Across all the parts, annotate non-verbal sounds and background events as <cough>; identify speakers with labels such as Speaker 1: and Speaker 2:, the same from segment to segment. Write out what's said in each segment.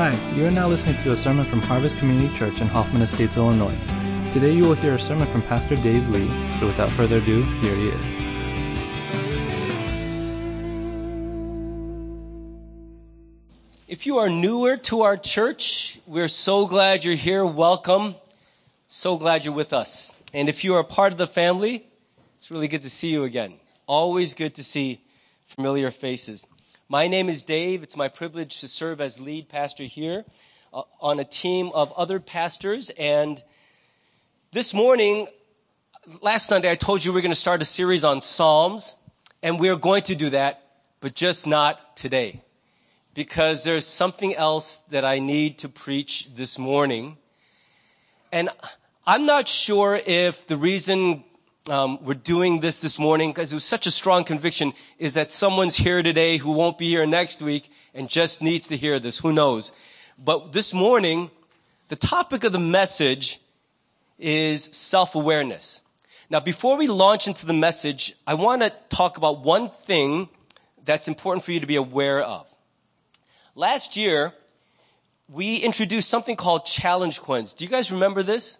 Speaker 1: Hi, you are now listening to a sermon from Harvest Community Church in Hoffman Estates, Illinois. Today you will hear a sermon from Pastor Dave Lee, so without further ado, here he is.
Speaker 2: If you are newer to our church, we're so glad you're here. Welcome. So glad you're with us. And if you are part of the family, it's really good to see you again. Always good to see familiar faces. My name is Dave. It's my privilege to serve as lead pastor here uh, on a team of other pastors. And this morning, last Sunday, I told you we are going to start a series on Psalms, and we are going to do that, but just not today. Because there's something else that I need to preach this morning. And I'm not sure if the reason um, we're doing this this morning because it was such a strong conviction is that someone's here today who won't be here next week and just needs to hear this. Who knows? But this morning, the topic of the message is self-awareness. Now, before we launch into the message, I want to talk about one thing that's important for you to be aware of. Last year, we introduced something called challenge coins. Do you guys remember this?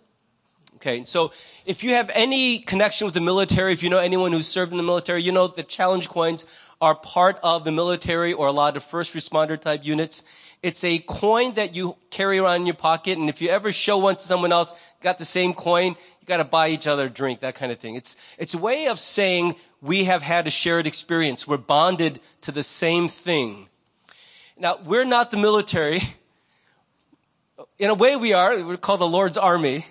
Speaker 2: Okay, so if you have any connection with the military, if you know anyone who's served in the military, you know the challenge coins are part of the military or a lot of first responder type units. It's a coin that you carry around in your pocket, and if you ever show one to someone else, got the same coin, you gotta buy each other a drink, that kind of thing. It's, it's a way of saying we have had a shared experience. We're bonded to the same thing. Now, we're not the military. In a way we are. We're called the Lord's Army.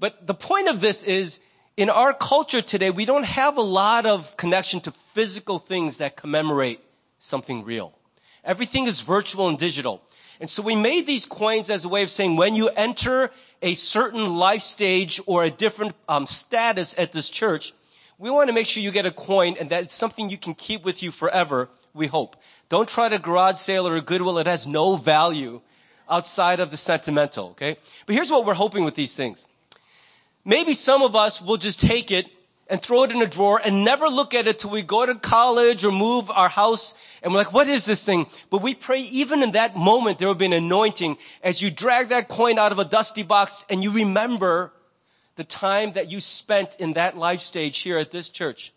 Speaker 2: But the point of this is, in our culture today, we don't have a lot of connection to physical things that commemorate something real. Everything is virtual and digital. And so we made these coins as a way of saying when you enter a certain life stage or a different um, status at this church, we want to make sure you get a coin and that it's something you can keep with you forever, we hope. Don't try to garage sale or a Goodwill. It has no value outside of the sentimental, okay? But here's what we're hoping with these things. Maybe some of us will just take it and throw it in a drawer and never look at it till we go to college or move our house and we're like, what is this thing? But we pray even in that moment there will be an anointing as you drag that coin out of a dusty box and you remember the time that you spent in that life stage here at this church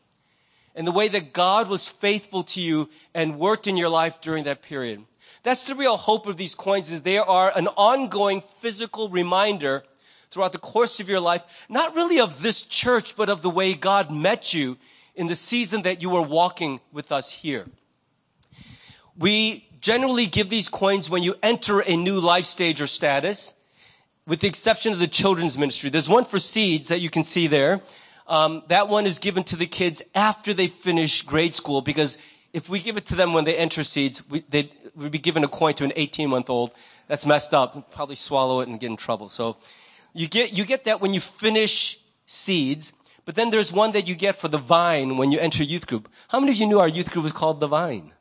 Speaker 2: and the way that God was faithful to you and worked in your life during that period. That's the real hope of these coins is they are an ongoing physical reminder throughout the course of your life, not really of this church, but of the way God met you in the season that you were walking with us here. We generally give these coins when you enter a new life stage or status, with the exception of the children's ministry. There's one for seeds that you can see there. Um, that one is given to the kids after they finish grade school because if we give it to them when they enter seeds, we, would be given a coin to an 18 month old. That's messed up. probably swallow it and get in trouble. So you get, you get that when you finish seeds, but then there's one that you get for the vine when you enter youth group. How many of you knew our youth group was called the vine?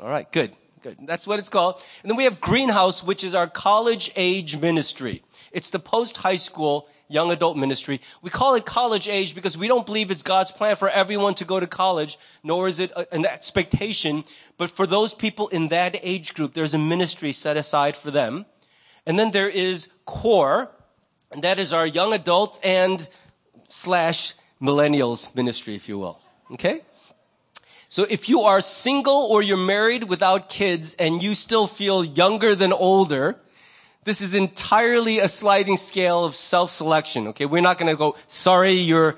Speaker 2: All right, good, good. That's what it's called. And then we have Greenhouse, which is our college age ministry. It's the post high school young adult ministry. We call it college age because we don't believe it's God's plan for everyone to go to college, nor is it an expectation. But for those people in that age group, there's a ministry set aside for them. And then there is core, and that is our young adult and slash millennials ministry, if you will. Okay? So if you are single or you're married without kids and you still feel younger than older, this is entirely a sliding scale of self-selection. Okay? We're not gonna go, sorry, you're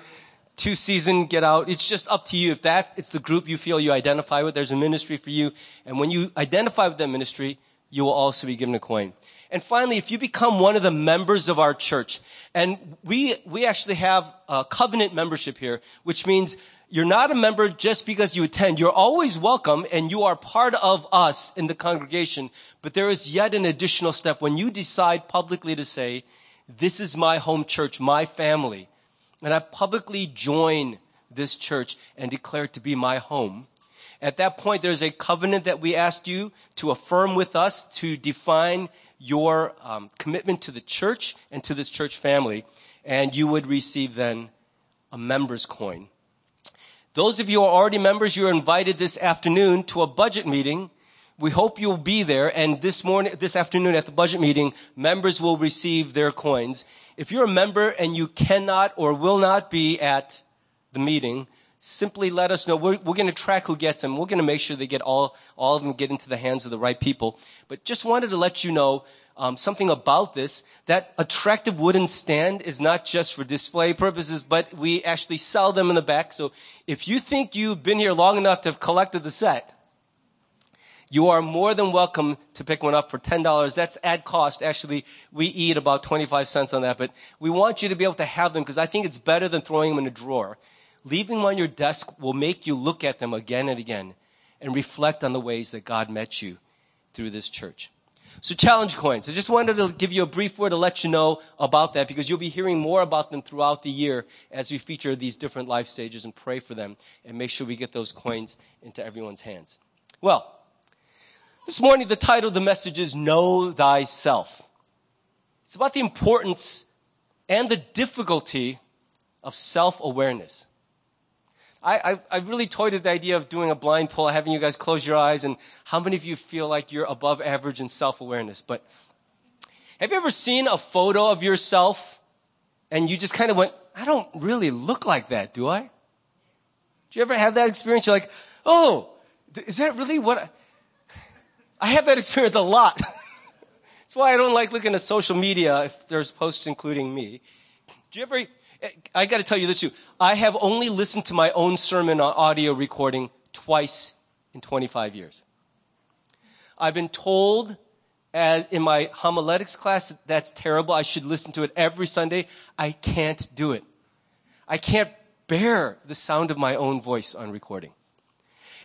Speaker 2: two season, get out. It's just up to you. If that, it's the group you feel you identify with, there's a ministry for you. And when you identify with that ministry, you will also be given a coin. And finally, if you become one of the members of our church, and we, we actually have a covenant membership here, which means you're not a member just because you attend. You're always welcome and you are part of us in the congregation. But there is yet an additional step when you decide publicly to say, this is my home church, my family. And I publicly join this church and declare it to be my home. At that point, there's a covenant that we asked you to affirm with us to define your um, commitment to the church and to this church family, and you would receive then a member's coin. Those of you who are already members, you're invited this afternoon to a budget meeting we hope you'll be there. And this morning, this afternoon at the budget meeting, members will receive their coins. If you're a member and you cannot or will not be at the meeting, simply let us know. We're, we're going to track who gets them. We're going to make sure they get all, all of them get into the hands of the right people. But just wanted to let you know um, something about this. That attractive wooden stand is not just for display purposes, but we actually sell them in the back. So if you think you've been here long enough to have collected the set, you are more than welcome to pick one up for $10. That's at cost. Actually, we eat about 25 cents on that, but we want you to be able to have them because I think it's better than throwing them in a drawer. Leaving them on your desk will make you look at them again and again and reflect on the ways that God met you through this church. So challenge coins. I just wanted to give you a brief word to let you know about that because you'll be hearing more about them throughout the year as we feature these different life stages and pray for them and make sure we get those coins into everyone's hands. Well, this morning, the title of the message is Know Thyself. It's about the importance and the difficulty of self-awareness. I, I, I, really toyed with the idea of doing a blind poll, having you guys close your eyes, and how many of you feel like you're above average in self-awareness? But have you ever seen a photo of yourself and you just kind of went, I don't really look like that, do I? Do you ever have that experience? You're like, oh, is that really what I, <laughs> I have that experience a lot. <laughs> That's why I don't like looking at social media if there's posts including me. Do you ever, I gotta tell you this too. I have only listened to my own sermon on audio recording twice in 25 years. I've been told as in my homiletics class that's terrible. I should listen to it every Sunday. I can't do it. I can't bear the sound of my own voice on recording.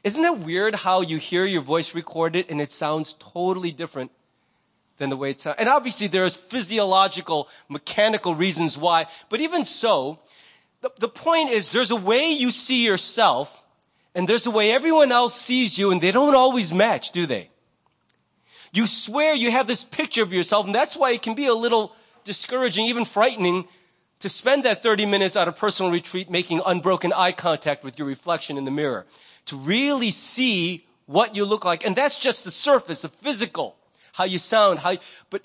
Speaker 2: Isn't it weird how you hear your voice recorded and it sounds totally different than the way it sounds? And obviously there's physiological, mechanical reasons why, but even so, the, the point is there's a way you see yourself and there's a way everyone else sees you and they don't always match, do they? You swear you have this picture of yourself and that's why it can be a little discouraging, even frightening to spend that 30 minutes at a personal retreat making unbroken eye contact with your reflection in the mirror to really see what you look like. And that's just the surface, the physical, how you sound, how, you, but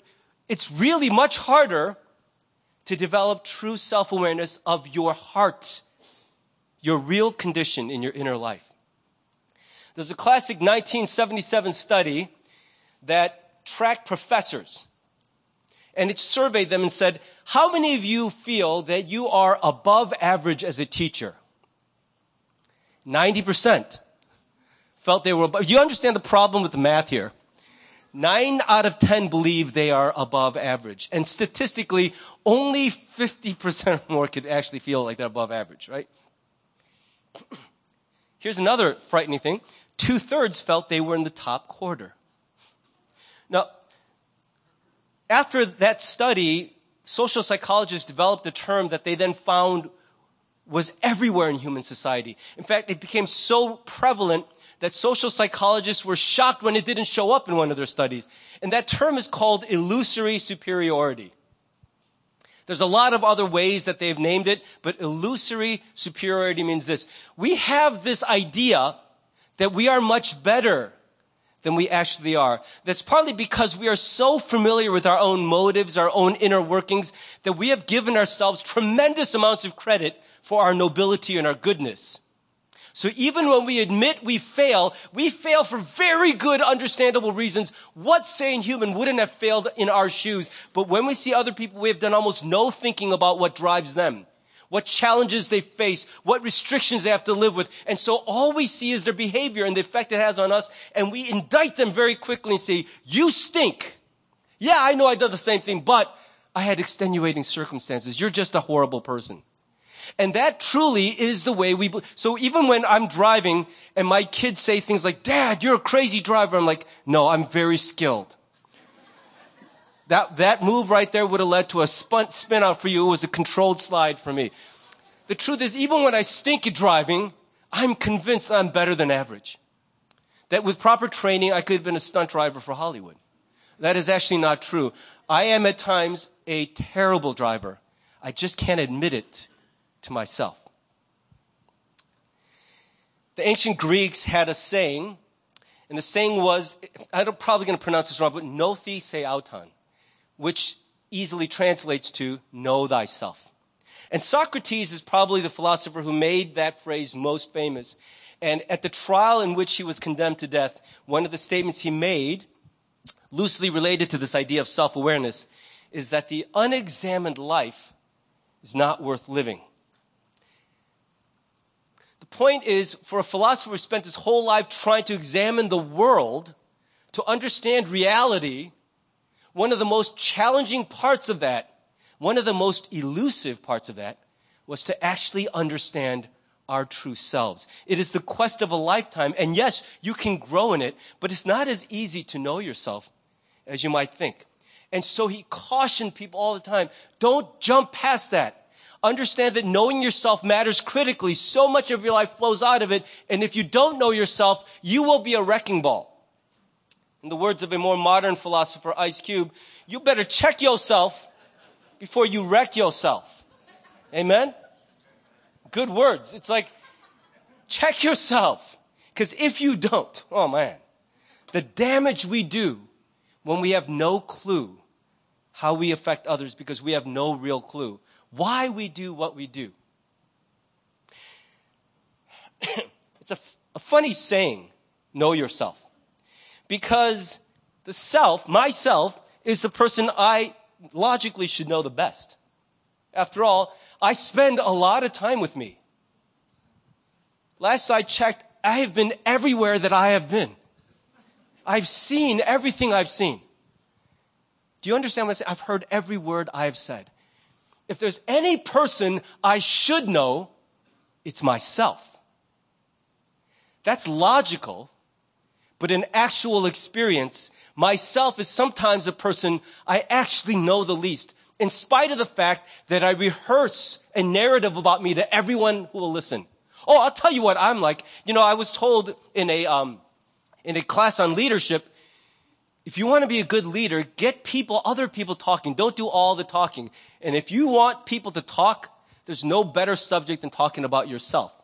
Speaker 2: it's really much harder to develop true self-awareness of your heart, your real condition in your inner life. There's a classic 1977 study that tracked professors and it surveyed them and said, how many of you feel that you are above average as a teacher? 90% felt they were above. You understand the problem with the math here? Nine out of 10 believe they are above average. And statistically, only 50% or <laughs> more could actually feel like they're above average, right? <clears throat> Here's another frightening thing. Two thirds felt they were in the top quarter. Now, after that study, social psychologists developed a term that they then found was everywhere in human society. In fact, it became so prevalent that social psychologists were shocked when it didn't show up in one of their studies. And that term is called illusory superiority. There's a lot of other ways that they've named it, but illusory superiority means this. We have this idea that we are much better than we actually are. That's partly because we are so familiar with our own motives, our own inner workings, that we have given ourselves tremendous amounts of credit for our nobility and our goodness. So even when we admit we fail, we fail for very good, understandable reasons. What sane human wouldn't have failed in our shoes? But when we see other people, we have done almost no thinking about what drives them, what challenges they face, what restrictions they have to live with. And so all we see is their behavior and the effect it has on us. And we indict them very quickly and say, you stink. Yeah, I know I did the same thing, but I had extenuating circumstances. You're just a horrible person. And that truly is the way we, so even when I'm driving and my kids say things like, dad, you're a crazy driver. I'm like, no, I'm very skilled. That, that move right there would have led to a spin, spin out for you. It was a controlled slide for me. The truth is, even when I stink at driving, I'm convinced I'm better than average. That with proper training, I could have been a stunt driver for Hollywood. That is actually not true. I am at times a terrible driver. I just can't admit it to myself. The ancient Greeks had a saying, And the saying was, I'm probably going to pronounce this wrong, but nothi se auton, which easily translates to know thyself. And Socrates is probably the philosopher who made that phrase most famous. And at the trial in which he was condemned to death, one of the statements he made, loosely related to this idea of self-awareness, is that the unexamined life is not worth living. Point is, for a philosopher who spent his whole life trying to examine the world, to understand reality, one of the most challenging parts of that, one of the most elusive parts of that, was to actually understand our true selves. It is the quest of a lifetime, and yes, you can grow in it, but it's not as easy to know yourself as you might think. And so he cautioned people all the time, don't jump past that. Understand that knowing yourself matters critically. So much of your life flows out of it. And if you don't know yourself, you will be a wrecking ball. In the words of a more modern philosopher, Ice Cube, you better check yourself before you wreck yourself. Amen? Good words. It's like, check yourself. Because if you don't, oh man, the damage we do when we have no clue how we affect others because we have no real clue why we do what we do. <coughs> it's a, a funny saying, know yourself. Because the self, myself, is the person I logically should know the best. After all, I spend a lot of time with me. Last I checked, I have been everywhere that I have been. I've seen everything I've seen. Do you understand what I'm saying? I've heard every word I've said. If there's any person I should know, it's myself. That's logical but in actual experience, myself is sometimes a person I actually know the least, in spite of the fact that I rehearse a narrative about me to everyone who will listen. Oh, I'll tell you what I'm like. You know, I was told in a, um, in a class on leadership, if you want to be a good leader, get people, other people talking. Don't do all the talking. And if you want people to talk, there's no better subject than talking about yourself.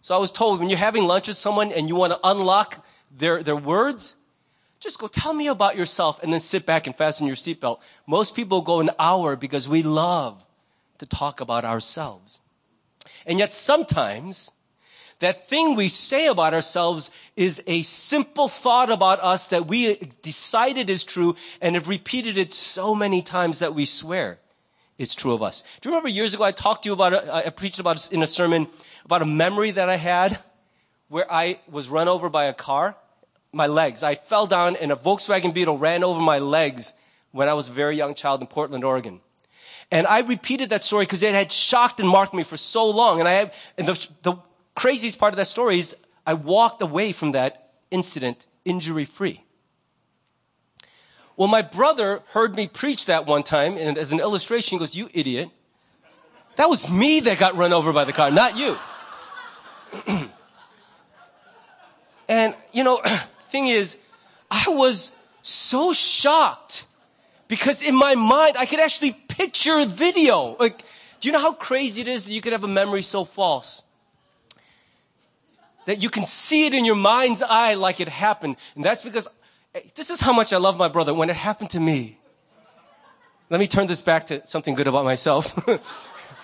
Speaker 2: So I was told when you're having lunch with someone and you want to unlock their, their words, just go tell me about yourself and then sit back and fasten your seatbelt. Most people go an hour because we love to talk about ourselves. And yet sometimes that thing we say about ourselves is a simple thought about us that we decided is true and have repeated it so many times that we swear it's true of us. Do you remember years ago I talked to you about, I preached about in a sermon about a memory that I had where I was run over by a car my legs. I fell down and a Volkswagen Beetle ran over my legs when I was a very young child in Portland, Oregon. And I repeated that story because it had shocked and marked me for so long. And I and the, the craziest part of that story is I walked away from that incident injury free. Well, my brother heard me preach that one time, and as an illustration, he goes, You idiot. That was me that got run over by the car, not you. <clears throat> and, you know, <clears throat> thing is, I was so shocked because in my mind, I could actually picture a video. Like, do you know how crazy it is that you could have a memory so false? That you can see it in your mind's eye like it happened. And that's because eh, this is how much I love my brother. When it happened to me, let me turn this back to something good about myself. <laughs>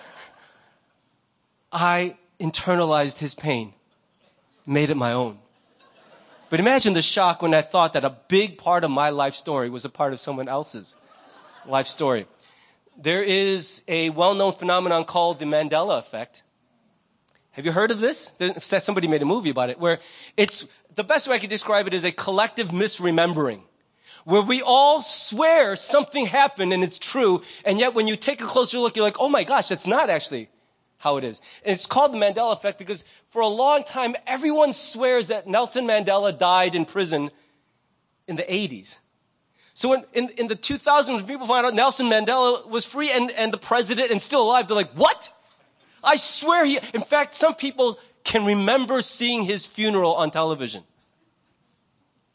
Speaker 2: I internalized his pain, made it my own. But imagine the shock when I thought that a big part of my life story was a part of someone else's life story. There is a well-known phenomenon called the Mandela effect. Have you heard of this? Somebody made a movie about it where it's, the best way I could describe it is a collective misremembering. Where we all swear something happened and it's true, and yet when you take a closer look, you're like, oh my gosh, that's not actually how it is. And it's called the Mandela effect because for a long time, everyone swears that Nelson Mandela died in prison in the 80s. So in, in, in the 2000s, people find out Nelson Mandela was free and, and the president and still alive, they're like, what? I swear he, in fact, some people can remember seeing his funeral on television.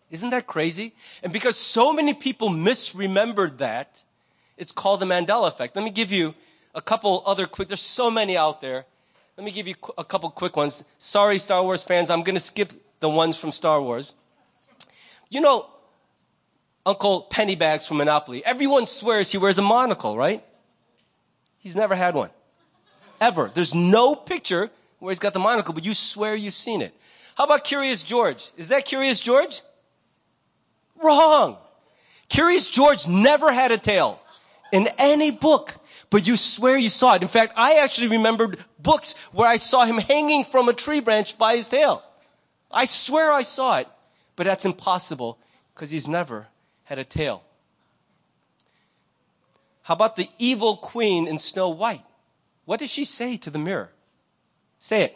Speaker 2: Isn't that crazy? And because so many people misremembered that, it's called the Mandela effect. Let me give you a couple other quick, there's so many out there. Let me give you a couple quick ones. Sorry, Star Wars fans, I'm going to skip the ones from Star Wars. You know, Uncle Pennybags from Monopoly. Everyone swears he wears a monocle, right? He's never had one. Ever. There's no picture where he's got the monocle, but you swear you've seen it. How about Curious George? Is that Curious George? Wrong. Curious George never had a tail in any book, but you swear you saw it. In fact, I actually remembered books where I saw him hanging from a tree branch by his tail. I swear I saw it, but that's impossible because he's never had a tail. How about the evil queen in Snow White? What does she say to the mirror? Say it.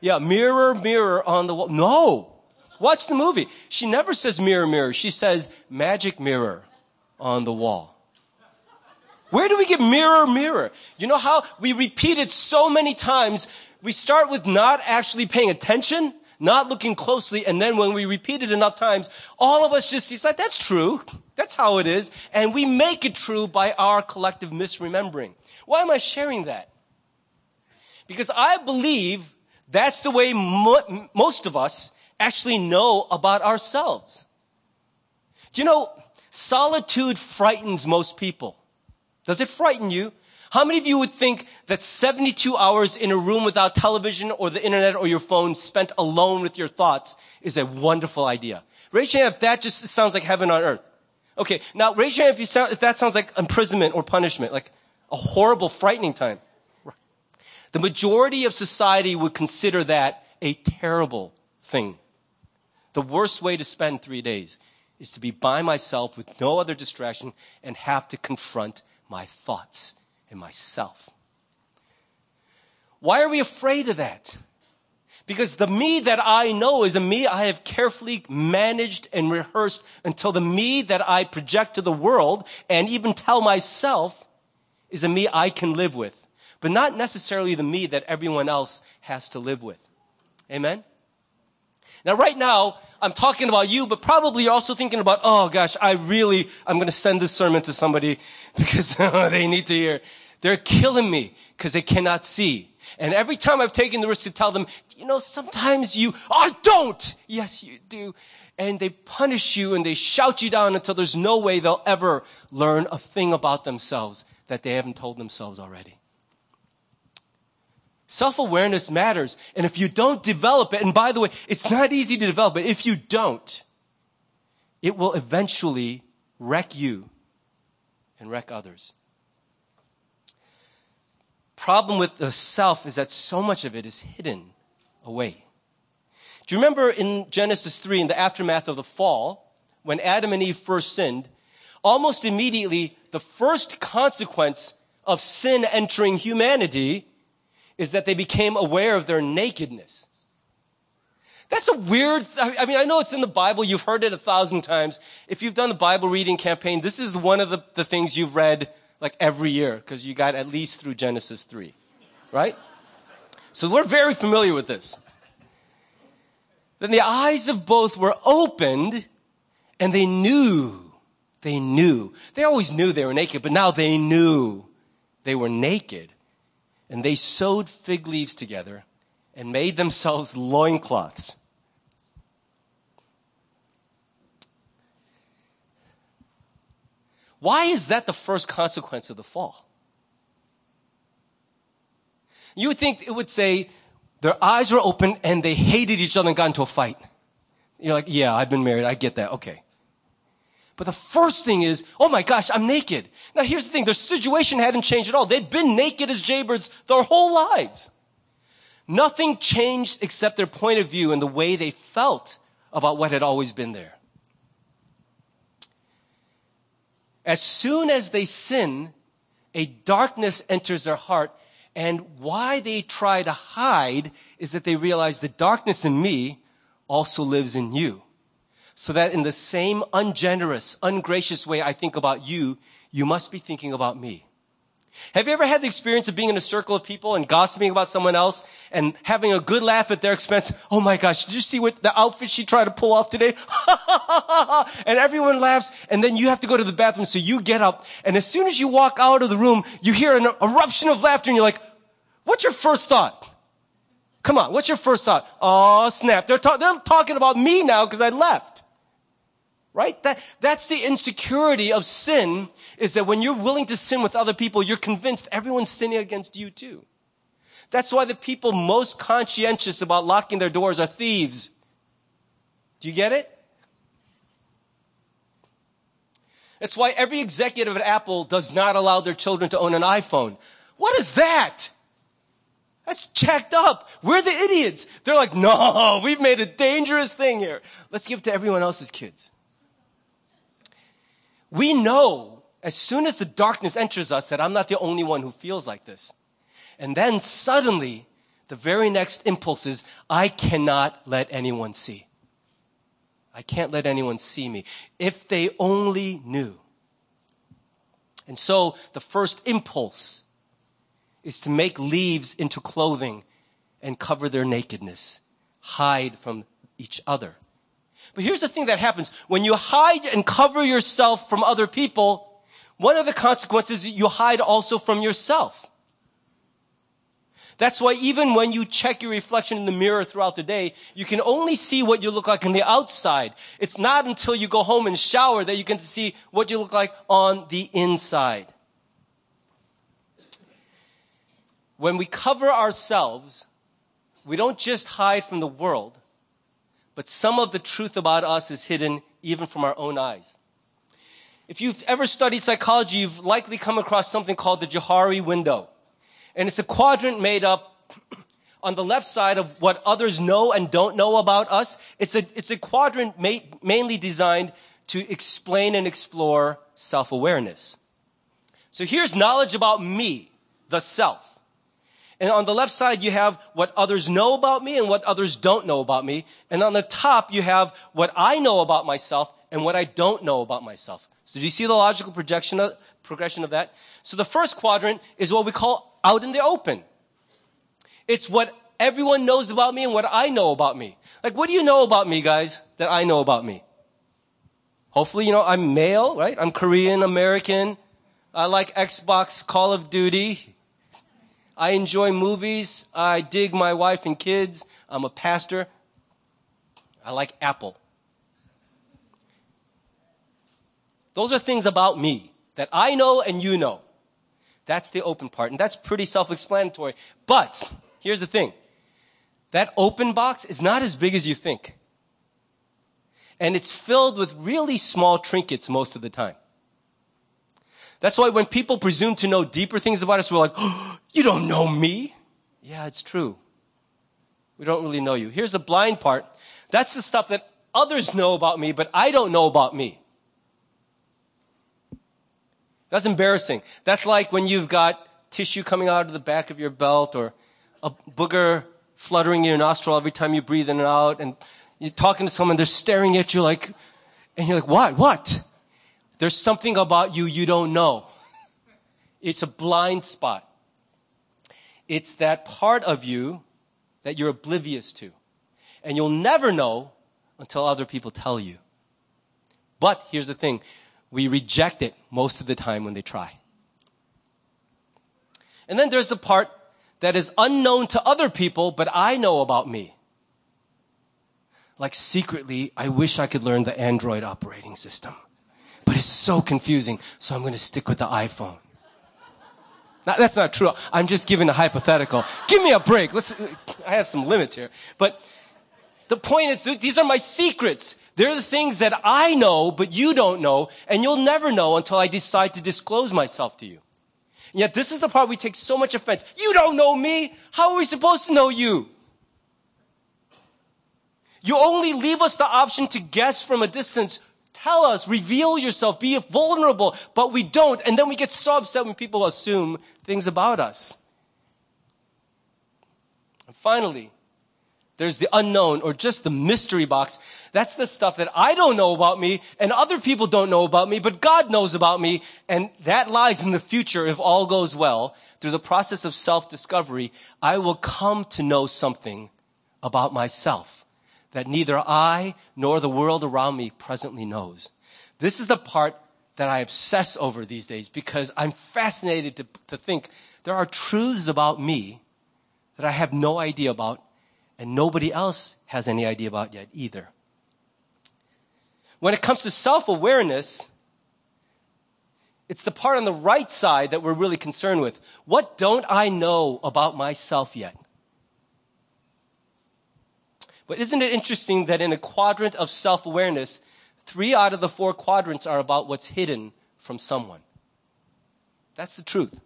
Speaker 2: Yeah, mirror, mirror on the wall. No. Watch the movie. She never says mirror, mirror. She says magic mirror on the wall. Where do we get mirror, mirror? You know how we repeat it so many times, we start with not actually paying attention, not looking closely, and then when we repeat it enough times, all of us just decide that's true. That's how it is. And we make it true by our collective misremembering. Why am I sharing that? Because I believe that's the way mo- most of us actually know about ourselves. Do you know, solitude frightens most people. Does it frighten you? How many of you would think that 72 hours in a room without television or the internet or your phone spent alone with your thoughts is a wonderful idea? Raise your hand if that just sounds like heaven on earth. Okay, now raise your hand if, you sound, if that sounds like imprisonment or punishment, like a horrible, frightening time. The majority of society would consider that a terrible thing. The worst way to spend three days is to be by myself with no other distraction and have to confront my thoughts and myself. Why are we afraid of that? Because the me that I know is a me I have carefully managed and rehearsed until the me that I project to the world and even tell myself is a me I can live with, but not necessarily the me that everyone else has to live with. Amen? Now, right now, I'm talking about you, but probably you're also thinking about, oh gosh, I really, I'm going to send this sermon to somebody <laughs> because <laughs> they need to hear. They're killing me because they cannot see. And every time I've taken the risk to tell them, you know, sometimes you, I oh, don't. Yes, you do. And they punish you and they shout you down until there's no way they'll ever learn a thing about themselves that they haven't told themselves already. Self-awareness matters. And if you don't develop it, and by the way, it's not easy to develop it. If you don't, it will eventually wreck you and wreck others. Problem with the self is that so much of it is hidden away. Do you remember in Genesis 3, in the aftermath of the fall, when Adam and Eve first sinned, almost immediately, the first consequence of sin entering humanity is that they became aware of their nakedness. That's a weird, I mean, I know it's in the Bible. You've heard it a thousand times. If you've done the Bible reading campaign, this is one of the, the things you've read like every year because you got at least through Genesis 3, right? So we're very familiar with this. Then the eyes of both were opened and they knew, they knew. They always knew they were naked, but now they knew they were naked. And they sewed fig leaves together and made themselves loincloths. Why is that the first consequence of the fall? You would think it would say their eyes were open and they hated each other and got into a fight. You're like, yeah, I've been married. I get that. Okay. But the first thing is, oh my gosh, I'm naked. Now here's the thing. Their situation hadn't changed at all. They'd been naked as jaybirds their whole lives. Nothing changed except their point of view and the way they felt about what had always been there. As soon as they sin, a darkness enters their heart and why they try to hide is that they realize the darkness in me also lives in you so that in the same ungenerous, ungracious way I think about you, you must be thinking about me. Have you ever had the experience of being in a circle of people and gossiping about someone else and having a good laugh at their expense? Oh my gosh, did you see what the outfit she tried to pull off today? <laughs> and everyone laughs and then you have to go to the bathroom so you get up and as soon as you walk out of the room, you hear an eruption of laughter and you're like, what's your first thought? Come on, what's your first thought? Oh snap, they're, ta- they're talking about me now because I left. Right? That, that's the insecurity of sin is that when you're willing to sin with other people, you're convinced everyone's sinning against you too. That's why the people most conscientious about locking their doors are thieves. Do you get it? That's why every executive at Apple does not allow their children to own an iPhone. What is that? That's checked up. We're the idiots. They're like, no, <laughs> we've made a dangerous thing here. Let's give it to everyone else's kids. We know as soon as the darkness enters us that I'm not the only one who feels like this. And then suddenly, the very next impulse is, I cannot let anyone see. I can't let anyone see me. If they only knew. And so the first impulse is to make leaves into clothing and cover their nakedness, hide from each other. But here's the thing that happens. When you hide and cover yourself from other people, one of the consequences you hide also from yourself. That's why even when you check your reflection in the mirror throughout the day, you can only see what you look like on the outside. It's not until you go home and shower that you can see what you look like on the inside. When we cover ourselves, we don't just hide from the world, but some of the truth about us is hidden even from our own eyes. If you've ever studied psychology, you've likely come across something called the Johari window. And it's a quadrant made up <clears throat> on the left side of what others know and don't know about us. It's a, it's a quadrant ma- mainly designed to explain and explore self-awareness. So here's knowledge about me, the self. And on the left side, you have what others know about me and what others don't know about me. And on the top, you have what I know about myself and what I don't know about myself. So do you see the logical projection of, progression of that? So the first quadrant is what we call out in the open. It's what everyone knows about me and what I know about me. Like, what do you know about me, guys, that I know about me? Hopefully, you know, I'm male, right? I'm Korean, American. I like Xbox, Call of Duty. I enjoy movies. I dig my wife and kids. I'm a pastor. I like Apple. Those are things about me that I know and you know. That's the open part. And that's pretty self-explanatory. But here's the thing. That open box is not as big as you think. And it's filled with really small trinkets most of the time. That's why when people presume to know deeper things about us, we're like, oh, <gasps> you don't know me. Yeah, it's true. We don't really know you. Here's the blind part. That's the stuff that others know about me, but I don't know about me. That's embarrassing. That's like when you've got tissue coming out of the back of your belt or a booger fluttering in your nostril every time you breathe in and out and you're talking to someone, they're staring at you like, and you're like, what? What? There's something about you you don't know. It's a blind spot. It's that part of you that you're oblivious to. And you'll never know until other people tell you. But here's the thing we reject it most of the time when they try. And then there's the part that is unknown to other people, but I know about me. Like secretly, I wish I could learn the Android operating system. But it's so confusing, so I'm going to stick with the iPhone. Now, that's not true. I'm just giving a hypothetical. Give me a break. Let's, I have some limits here. But the point is, these are my secrets. They're the things that I know, but you don't know, and you'll never know until I decide to disclose myself to you. And yet this is the part we take so much offense. You don't know me. How are we supposed to know you? You only leave us the option to guess from a distance. Tell us, reveal yourself, be vulnerable, but we don't. And then we get so upset when people assume things about us. And finally, there's the unknown or just the mystery box. That's the stuff that I don't know about me and other people don't know about me, but God knows about me. And that lies in the future if all goes well. Through the process of self-discovery, I will come to know something about myself that neither I nor the world around me presently knows. This is the part that I obsess over these days because I'm fascinated to, to think there are truths about me that I have no idea about and nobody else has any idea about yet either. When it comes to self-awareness, it's the part on the right side that we're really concerned with. What don't I know about myself yet? But isn't it interesting that in a quadrant of self-awareness, three out of the four quadrants are about what's hidden from someone. That's the truth.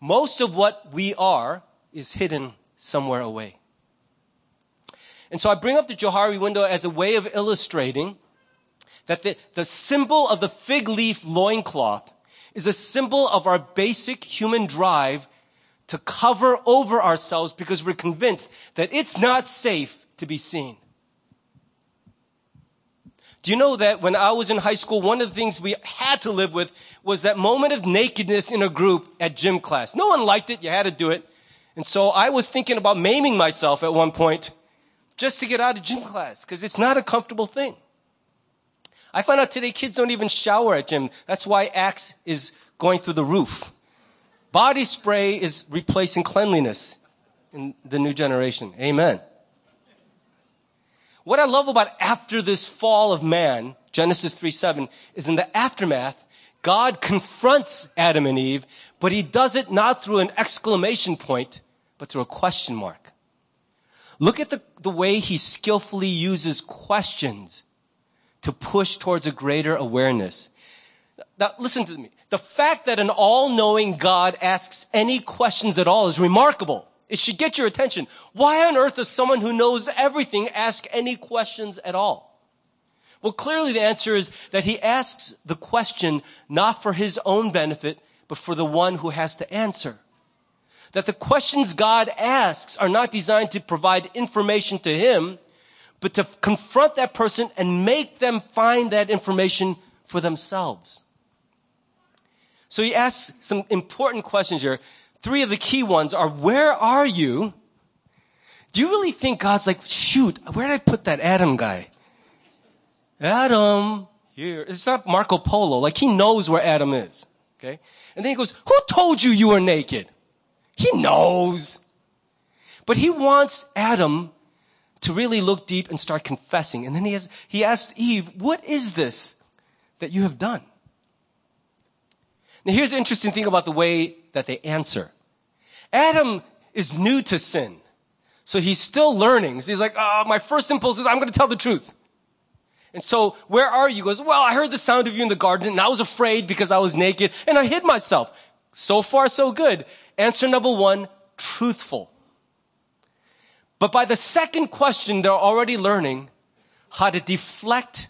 Speaker 2: Most of what we are is hidden somewhere away. And so I bring up the Johari window as a way of illustrating that the, the symbol of the fig leaf loincloth is a symbol of our basic human drive to cover over ourselves because we're convinced that it's not safe to be seen. Do you know that when I was in high school, one of the things we had to live with was that moment of nakedness in a group at gym class. No one liked it. You had to do it. And so I was thinking about maiming myself at one point just to get out of gym class because it's not a comfortable thing. I find out today kids don't even shower at gym. That's why Axe is going through the roof. Body spray is replacing cleanliness in the new generation. Amen. What I love about after this fall of man, Genesis 3 7, is in the aftermath, God confronts Adam and Eve, but he does it not through an exclamation point, but through a question mark. Look at the, the way he skillfully uses questions to push towards a greater awareness. Now, listen to me. The fact that an all-knowing God asks any questions at all is remarkable. It should get your attention. Why on earth does someone who knows everything ask any questions at all? Well, clearly the answer is that he asks the question not for his own benefit, but for the one who has to answer. That the questions God asks are not designed to provide information to him, but to confront that person and make them find that information for themselves. So he asks some important questions here three of the key ones are, where are you? Do you really think God's like, shoot, where did I put that Adam guy? Adam, here. It's not Marco Polo. Like he knows where Adam is. Okay. And then he goes, who told you you were naked? He knows. But he wants Adam to really look deep and start confessing. And then he has, he asked Eve, what is this that you have done? Now here's the interesting thing about the way that they answer. Adam is new to sin. So he's still learning. So he's like, oh, my first impulse is I'm going to tell the truth. And so, where are you? He goes, well, I heard the sound of you in the garden and I was afraid because I was naked and I hid myself. So far, so good. Answer number one, truthful. But by the second question, they're already learning how to deflect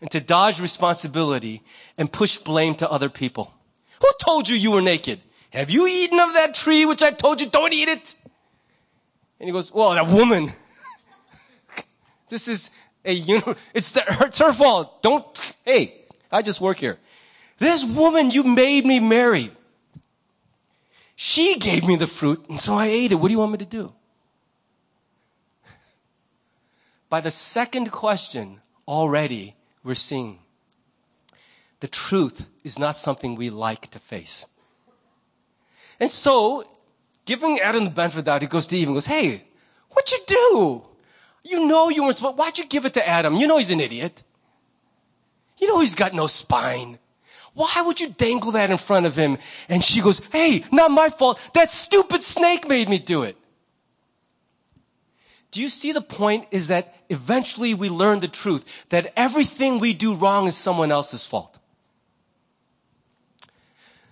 Speaker 2: and to dodge responsibility and push blame to other people. Who told you you were naked? Have you eaten of that tree which I told you don't eat it? And he goes, well, that woman. <laughs> this is a, you know, it's, the, it's her fault. Don't, hey, I just work here. This woman you made me marry. She gave me the fruit, and so I ate it. What do you want me to do? By the second question, already we're seeing the truth is not something we like to face. And so, giving Adam the benefit of the doubt, he goes to Eve and goes, hey, what'd you do? You know you weren't supposed, why'd you give it to Adam? You know he's an idiot. You know he's got no spine. Why would you dangle that in front of him? And she goes, hey, not my fault. That stupid snake made me do it. Do you see the point is that eventually we learn the truth that everything we do wrong is someone else's fault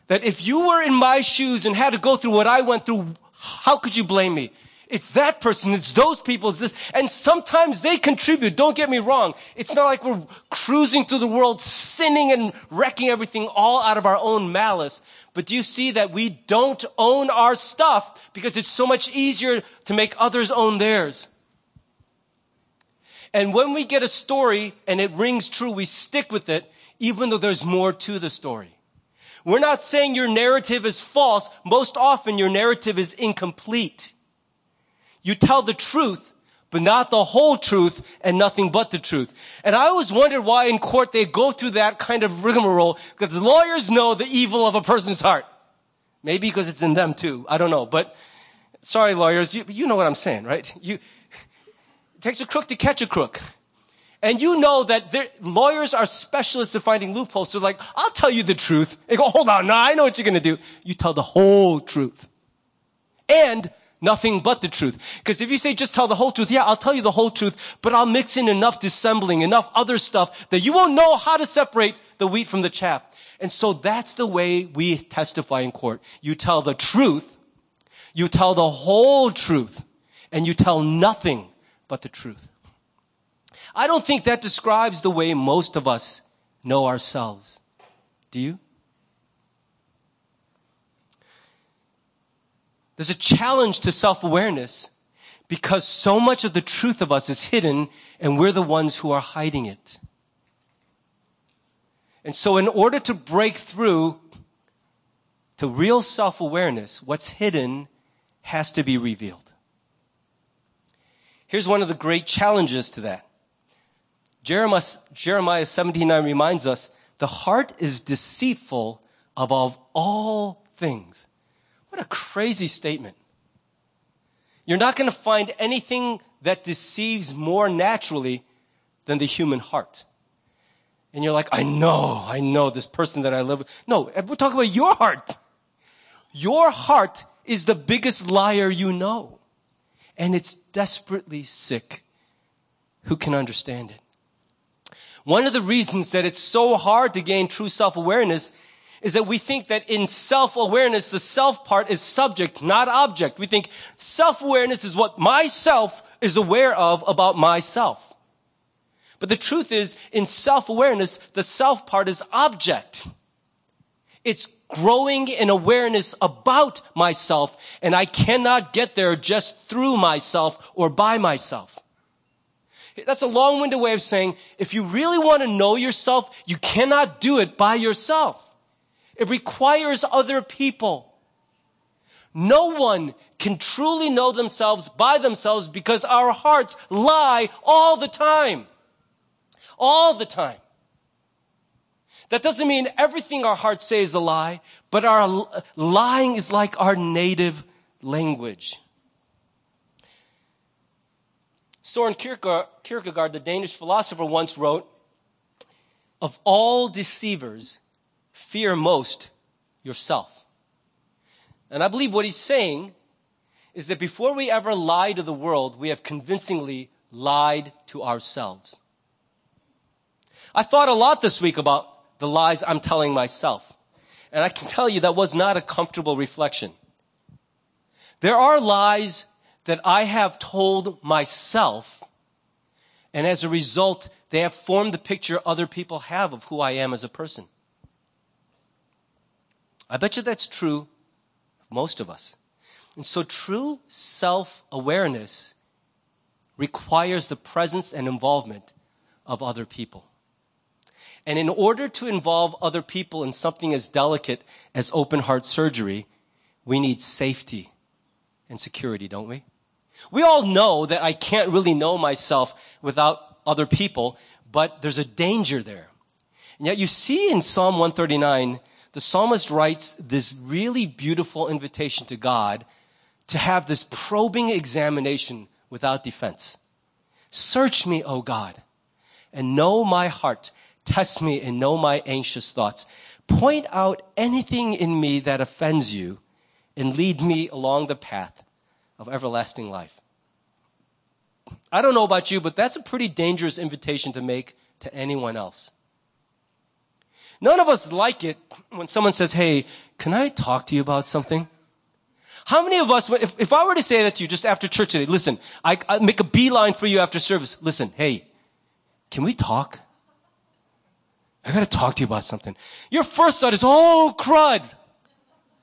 Speaker 2: that if you were in my shoes and had to go through what I went through, how could you blame me? It's that person, it's those people, it's this. And sometimes they contribute, don't get me wrong. It's not like we're cruising through the world sinning and wrecking everything all out of our own malice. But do you see that we don't own our stuff because it's so much easier to make others own theirs? And when we get a story and it rings true, we stick with it, even though there's more to the story. We're not saying your narrative is false. Most often your narrative is incomplete. You tell the truth, but not the whole truth and nothing but the truth. And I always wondered why in court they go through that kind of rigmarole because lawyers know the evil of a person's heart. Maybe because it's in them too. I don't know. But sorry, lawyers, you, you know what I'm saying, right? You, it takes a crook to catch a crook. And you know that lawyers are specialists in finding loopholes. So like, I'll tell you the truth. They go, hold on, now I know what you're going to do. You tell the whole truth. And nothing but the truth. Because if you say just tell the whole truth, yeah, I'll tell you the whole truth, but I'll mix in enough dissembling, enough other stuff that you won't know how to separate the wheat from the chaff. And so that's the way we testify in court. You tell the truth, you tell the whole truth, and you tell nothing but the truth. I don't think that describes the way most of us know ourselves. Do you? There's a challenge to self-awareness because so much of the truth of us is hidden and we're the ones who are hiding it. And so in order to break through to real self-awareness, what's hidden has to be revealed. Here's one of the great challenges to that. Jeremiah, Jeremiah 79 reminds us the heart is deceitful above all things. What a crazy statement. You're not going to find anything that deceives more naturally than the human heart. And you're like, I know, I know this person that I live with. No, we're talking about your heart. Your heart is the biggest liar you know. And it's desperately sick. Who can understand it? One of the reasons that it's so hard to gain true self-awareness is that we think that in self-awareness, the self part is subject, not object. We think self-awareness is what myself is aware of about myself. But the truth is, in self-awareness, the self part is object. It's growing in awareness about myself, and I cannot get there just through myself or by myself. That's a long-winded way of saying if you really want to know yourself, you cannot do it by yourself. It requires other people. No one can truly know themselves by themselves because our hearts lie all the time. All the time. That doesn't mean everything our hearts say is a lie, but our lying is like our native language. Soren Kierkegaard, the Danish philosopher, once wrote, Of all deceivers, fear most yourself. And I believe what he's saying is that before we ever lie to the world, we have convincingly lied to ourselves. I thought a lot this week about the lies I'm telling myself. And I can tell you that was not a comfortable reflection. There are lies that I have told myself, and as a result, they have formed the picture other people have of who I am as a person. I bet you that's true of most of us. And so true self-awareness requires the presence and involvement of other people. And in order to involve other people in something as delicate as open heart surgery, we need safety and security, don't we? We all know that I can't really know myself without other people, but there's a danger there. And yet you see in Psalm 139, the psalmist writes this really beautiful invitation to God to have this probing examination without defense. Search me, O God, and know my heart. Test me and know my anxious thoughts. Point out anything in me that offends you and lead me along the path of everlasting life. I don't know about you, but that's a pretty dangerous invitation to make to anyone else. None of us like it when someone says, Hey, can I talk to you about something? How many of us, if, if I were to say that to you just after church today, listen, I, I make a beeline for you after service. Listen, hey, can we talk? I gotta talk to you about something. Your first thought is, oh, crud.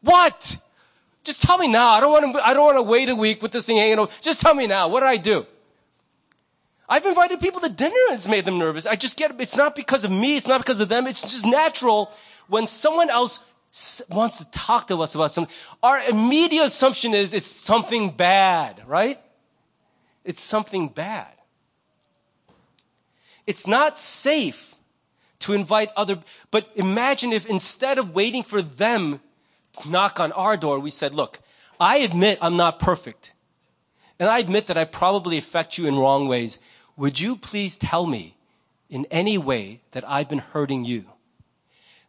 Speaker 2: What? Just tell me now. I don't want to, I don't want to wait a week with this thing hanging over. Just tell me now. What do I do? I've invited people to dinner and it's made them nervous. I just get, it's not because of me. It's not because of them. It's just natural when someone else wants to talk to us about something. Our immediate assumption is it's something bad, right? It's something bad. It's not safe to invite other, but imagine if instead of waiting for them knock on our door, we said, look, I admit I'm not perfect. And I admit that I probably affect you in wrong ways. Would you please tell me in any way that I've been hurting you.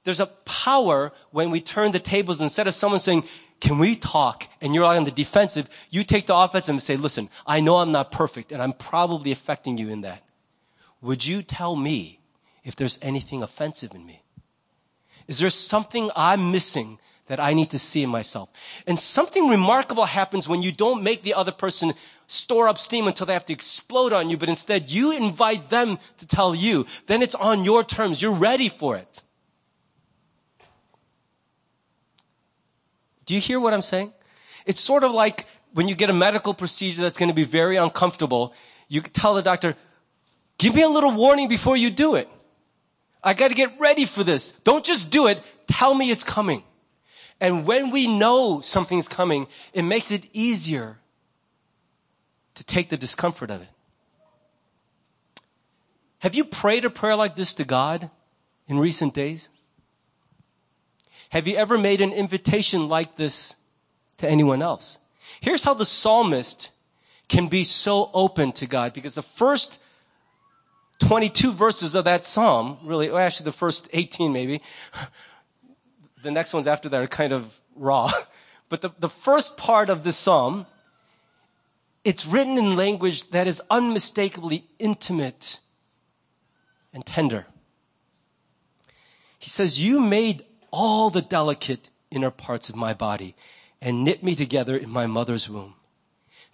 Speaker 2: There's a power when we turn the tables instead of someone saying, can we talk? And you're on the defensive. You take the offensive and say, listen, I know I'm not perfect and I'm probably affecting you in that. Would you tell me if there's anything offensive in me? Is there something I'm missing that I need to see in myself? And something remarkable happens when you don't make the other person store up steam until they have to explode on you, but instead you invite them to tell you. Then it's on your terms. You're ready for it. Do you hear what I'm saying? It's sort of like when you get a medical procedure that's going to be very uncomfortable, you tell the doctor, give me a little warning before you do it. I got to get ready for this. Don't just do it. Tell me it's coming. And when we know something's coming, it makes it easier to take the discomfort of it. Have you prayed a prayer like this to God in recent days? Have you ever made an invitation like this to anyone else? Here's how the psalmist can be so open to God because the first 22 verses of that psalm, really, actually the first 18 maybe, the next ones after that are kind of raw. <laughs> But the, the first part of this psalm, it's written in language that is unmistakably intimate and tender. He says, You made all the delicate inner parts of my body and knit me together in my mother's womb.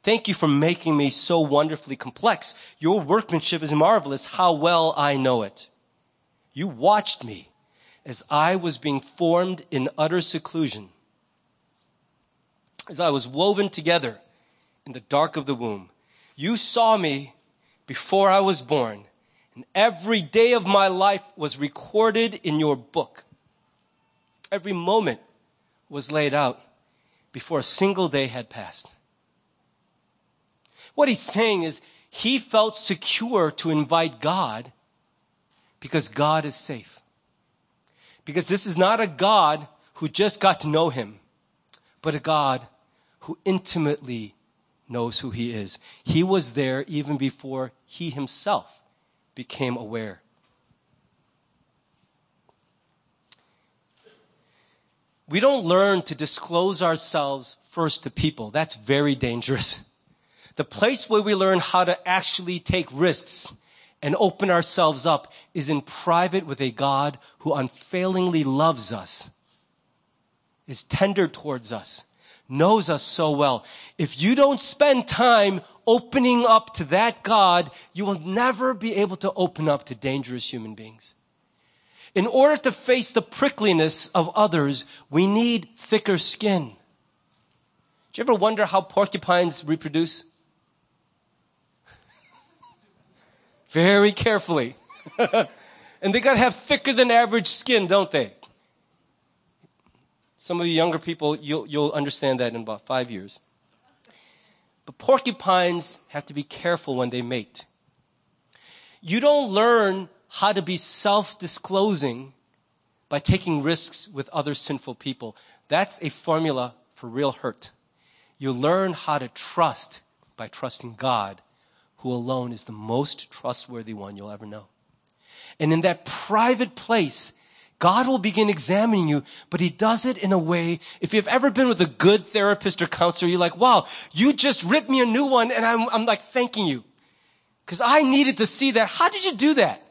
Speaker 2: Thank you for making me so wonderfully complex. Your workmanship is marvelous. How well I know it. You watched me as I was being formed in utter seclusion, as I was woven together in the dark of the womb. You saw me before I was born, and every day of my life was recorded in your book. Every moment was laid out before a single day had passed. What he's saying is he felt secure to invite God because God is safe. Because this is not a God who just got to know him, but a God who intimately knows who he is. He was there even before he himself became aware we don't learn to disclose ourselves first to people. That's very dangerous. <laughs> The place where we learn how to actually take risks and open ourselves up is in private with a God who unfailingly loves us, is tender towards us, knows us so well. If you don't spend time opening up to that God, you will never be able to open up to dangerous human beings. In order to face the prickliness of others, we need thicker skin. Do you ever wonder how porcupines reproduce? Very carefully. <laughs> and they gotta have thicker than average skin, don't they? Some of you younger people, you'll, you'll understand that in about five years. But porcupines have to be careful when they mate. You don't learn how to be self-disclosing by taking risks with other sinful people. That's a formula for real hurt. You learn how to trust by trusting God, who alone is the most trustworthy one you'll ever know. And in that private place, God will begin examining you, but he does it in a way, if you've ever been with a good therapist or counselor, you're like, wow, you just ripped me a new one and I'm, I'm like thanking you. Cause I needed to see that. How did you do that?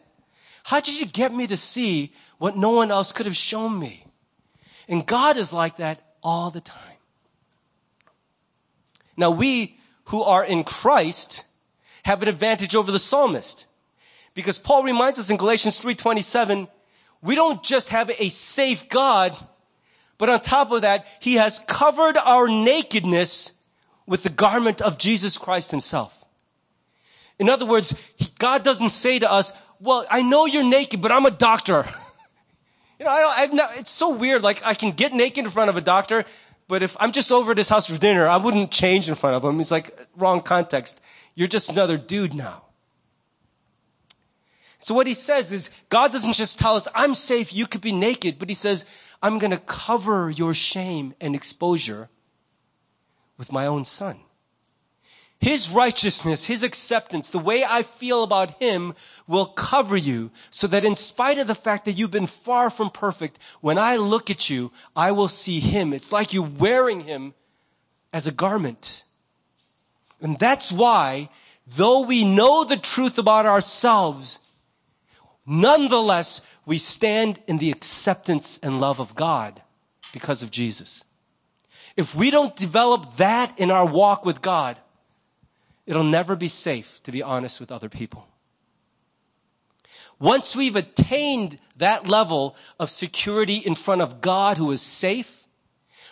Speaker 2: How did you get me to see what no one else could have shown me? And God is like that all the time. Now we who are in Christ have an advantage over the psalmist. Because Paul reminds us in Galatians 3:27, we don't just have a safe God, but on top of that, he has covered our nakedness with the garment of Jesus Christ himself. In other words, God doesn't say to us, well, I know you're naked, but I'm a doctor. <laughs> you know, I have not, it's so weird. Like I can get naked in front of a doctor, but if I'm just over at his house for dinner, I wouldn't change in front of him. It's like, wrong context. You're just another dude now. So what he says is, God doesn't just tell us, I'm safe, you could be naked, but he says, I'm gonna cover your shame and exposure with my own son. His righteousness, His acceptance, the way I feel about Him will cover you so that in spite of the fact that you've been far from perfect, when I look at you, I will see Him. It's like you're wearing Him as a garment. And that's why, though we know the truth about ourselves, nonetheless, we stand in the acceptance and love of God because of Jesus. If we don't develop that in our walk with God, it'll never be safe to be honest with other people. Once we've attained that level of security in front of God who is safe,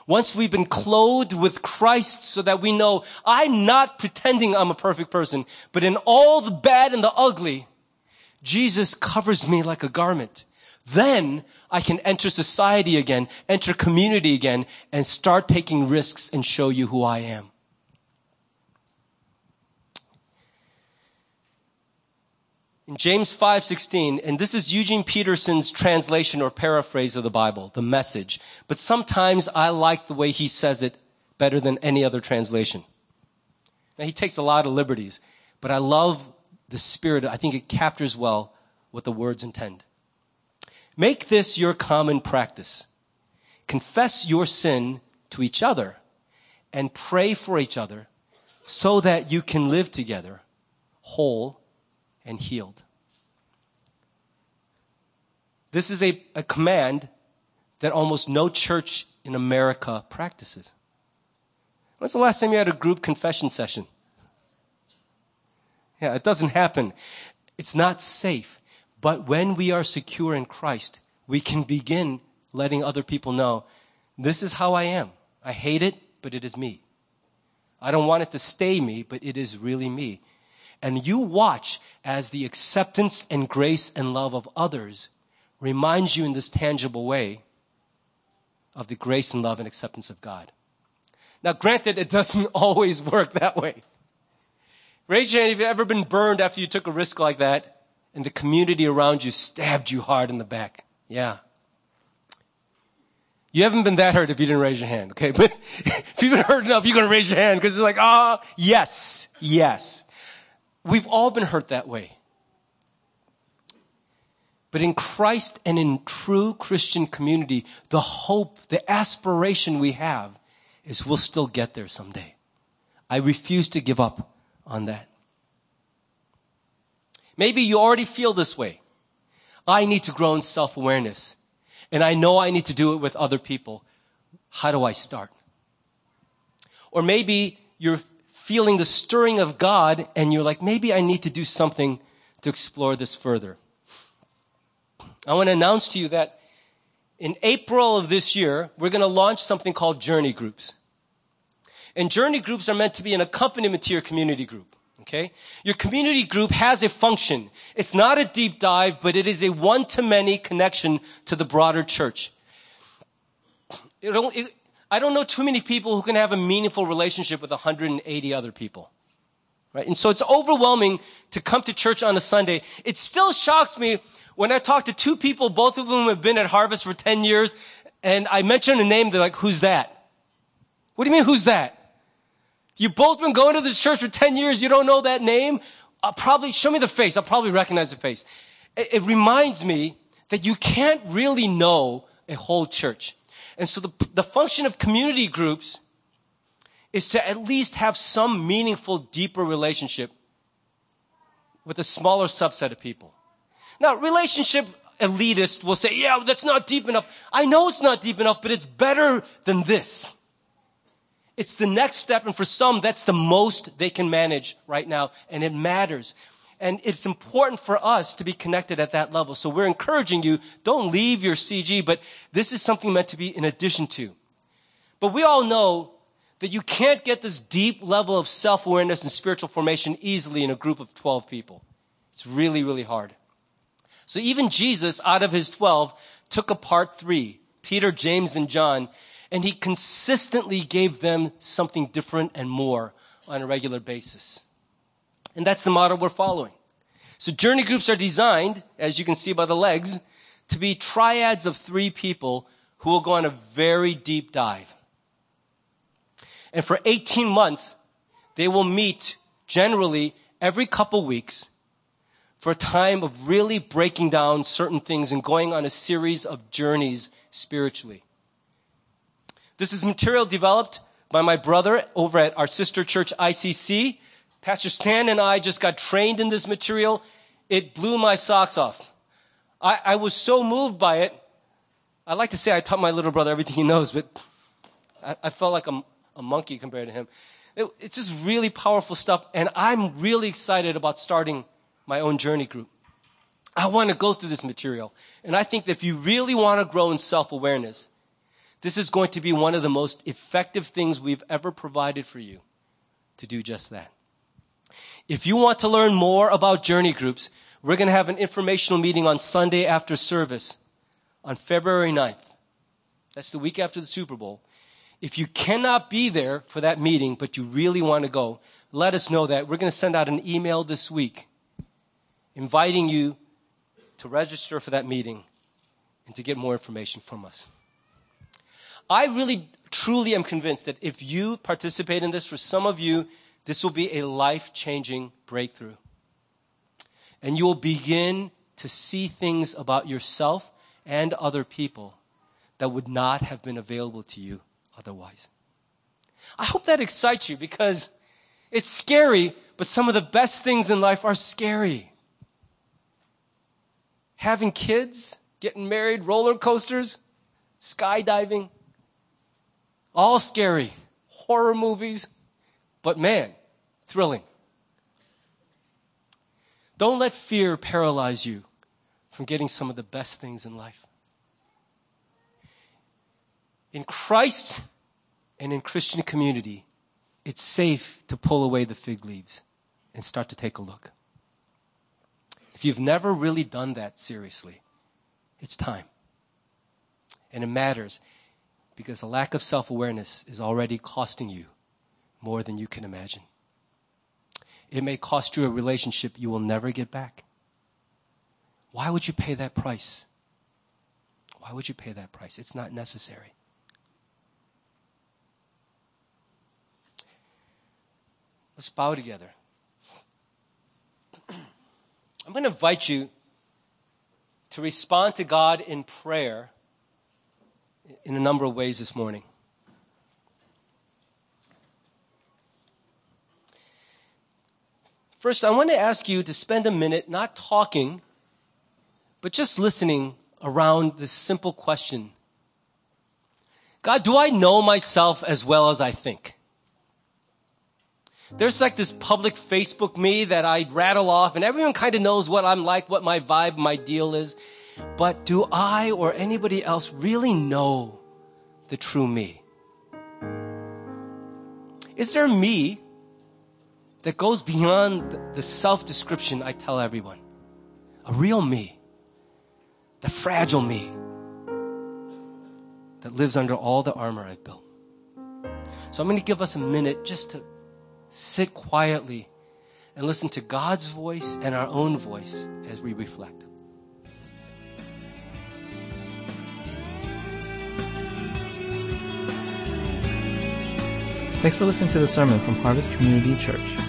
Speaker 2: once we've been clothed with Christ so that we know I'm not pretending I'm a perfect person, but in all the bad and the ugly, Jesus covers me like a garment. Then I can enter society again, enter community again, and start taking risks and show you who I am. In James 5:16, and this is Eugene Peterson's translation or paraphrase of the Bible, the message. But sometimes I like the way he says it better than any other translation. Now he takes a lot of liberties, but I love the spirit. I think it captures well what the words intend. Make this your common practice. Confess your sin to each other and pray for each other so that you can live together whole and healed. This is a, a command that almost no church in America practices. When's the last time you had a group confession session? Yeah, it doesn't happen. It's not safe. But when we are secure in Christ, we can begin letting other people know this is how I am. I hate it, but it is me. I don't want it to stay me, but it is really me. And you watch as the acceptance and grace and love of others reminds you in this tangible way of the grace and love and acceptance of God. Now, granted, it doesn't <laughs> always work that way. Raise your hand if you've ever been burned after you took a risk like that and the community around you stabbed you hard in the back. Yeah. You haven't been that hurt if you didn't raise your hand, okay? <laughs> But if you've been hurt enough, you're going to raise your hand because it's like, ah, oh, yes, yes. We've all been hurt that way. But in Christ and in true Christian community, the hope, the aspiration we have is we'll still get there someday. I refuse to give up on that. Maybe you already feel this way. I need to grow in self-awareness. And I know I need to do it with other people. How do I start? Or maybe you're feeling the stirring of God and you're like, maybe I need to do something to explore this further. I want to announce to you that in April of this year, we're going to launch something called Journey Groups. And Journey Groups are meant to be an accompaniment to your community group. Okay? Your community group has a function. It's not a deep dive, but it is a one-to-many connection to the broader church. It, I don't know too many people who can have a meaningful relationship with 180 other people. Right? And so it's overwhelming to come to church on a Sunday. It still shocks me when I talk to two people, both of whom have been at Harvest for 10 years, and I mention a name, they're like, who's that? What do you mean, who's that? You've both been going to the church for 10 years, you don't know that name? I'll probably, show me the face, I'll probably recognize the face. It, it reminds me that you can't really know a whole church. And so the, the function of community groups is to at least have some meaningful, deeper relationship with a smaller subset of people. Now, relationship elitists will say, yeah, that's not deep enough. I know it's not deep enough, but it's better than this. It's the next step, and for some, that's the most they can manage right now, and it matters. And it's important for us to be connected at that level. So we're encouraging you, don't leave your CG, but this is something meant to be in addition to. But we all know that you can't get this deep level of self-awareness and spiritual formation easily in a group of 12 people. It's really, really hard. So even Jesus, out of his 12, took apart three, Peter, James, and John, and he consistently gave them something different and more on a regular basis. And that's the model we're following. So journey groups are designed, as you can see by the legs, to be triads of three people who will go on a very deep dive. And for 18 months, they will meet generally every couple weeks for a time of really breaking down certain things and going on a series of journeys spiritually. This is material developed by my brother over at our sister church ICC. Pastor Stan and I just got trained in this material. It blew my socks off. I, I was so moved by it. I like to say I taught my little brother everything he knows, but I, I felt like a, a monkey compared to him. It, it's just really powerful stuff, and I'm really excited about starting my own journey group. I want to go through this material, and I think that if you really want to grow in self-awareness, this is going to be one of the most effective things we've ever provided for you to do just that. If you want to learn more about journey groups, we're going to have an informational meeting on Sunday after service on February 9th. That's the week after the Super Bowl. If you cannot be there for that meeting, but you really want to go, let us know that. We're going to send out an email this week inviting you to register for that meeting and to get more information from us. I really, truly am convinced that if you participate in this, for some of you, this will be a life changing breakthrough. And you will begin to see things about yourself and other people that would not have been available to you otherwise. I hope that excites you because it's scary, but some of the best things in life are scary. Having kids, getting married, roller coasters, skydiving, all scary. Horror movies, but man, thrilling. Don't let fear paralyze you from getting some of the best things in life. In Christ and in Christian community, it's safe to pull away the fig leaves and start to take a look. If you've never really done that seriously, it's time. And it matters because a lack of self awareness is already costing you more than you can imagine. It may cost you a relationship you will never get back. Why would you pay that price? Why would you pay that price? It's not necessary. Let's bow together. <clears throat> I'm going to invite you to respond to God in prayer in a number of ways this morning. First, I want to ask you to spend a minute not talking, but just listening around this simple question God, do I know myself as well as I think? There's like this public Facebook me that I rattle off and everyone kind of knows what I'm like, what my vibe, my deal is. But do I or anybody else really know the true me? Is there me that goes beyond the self description I tell everyone? A real me, the fragile me that lives under all the armor I've built. So I'm going to give us a minute just to sit quietly and listen to God's voice and our own voice as we reflect.
Speaker 1: Thanks for listening to the sermon from Harvest Community Church.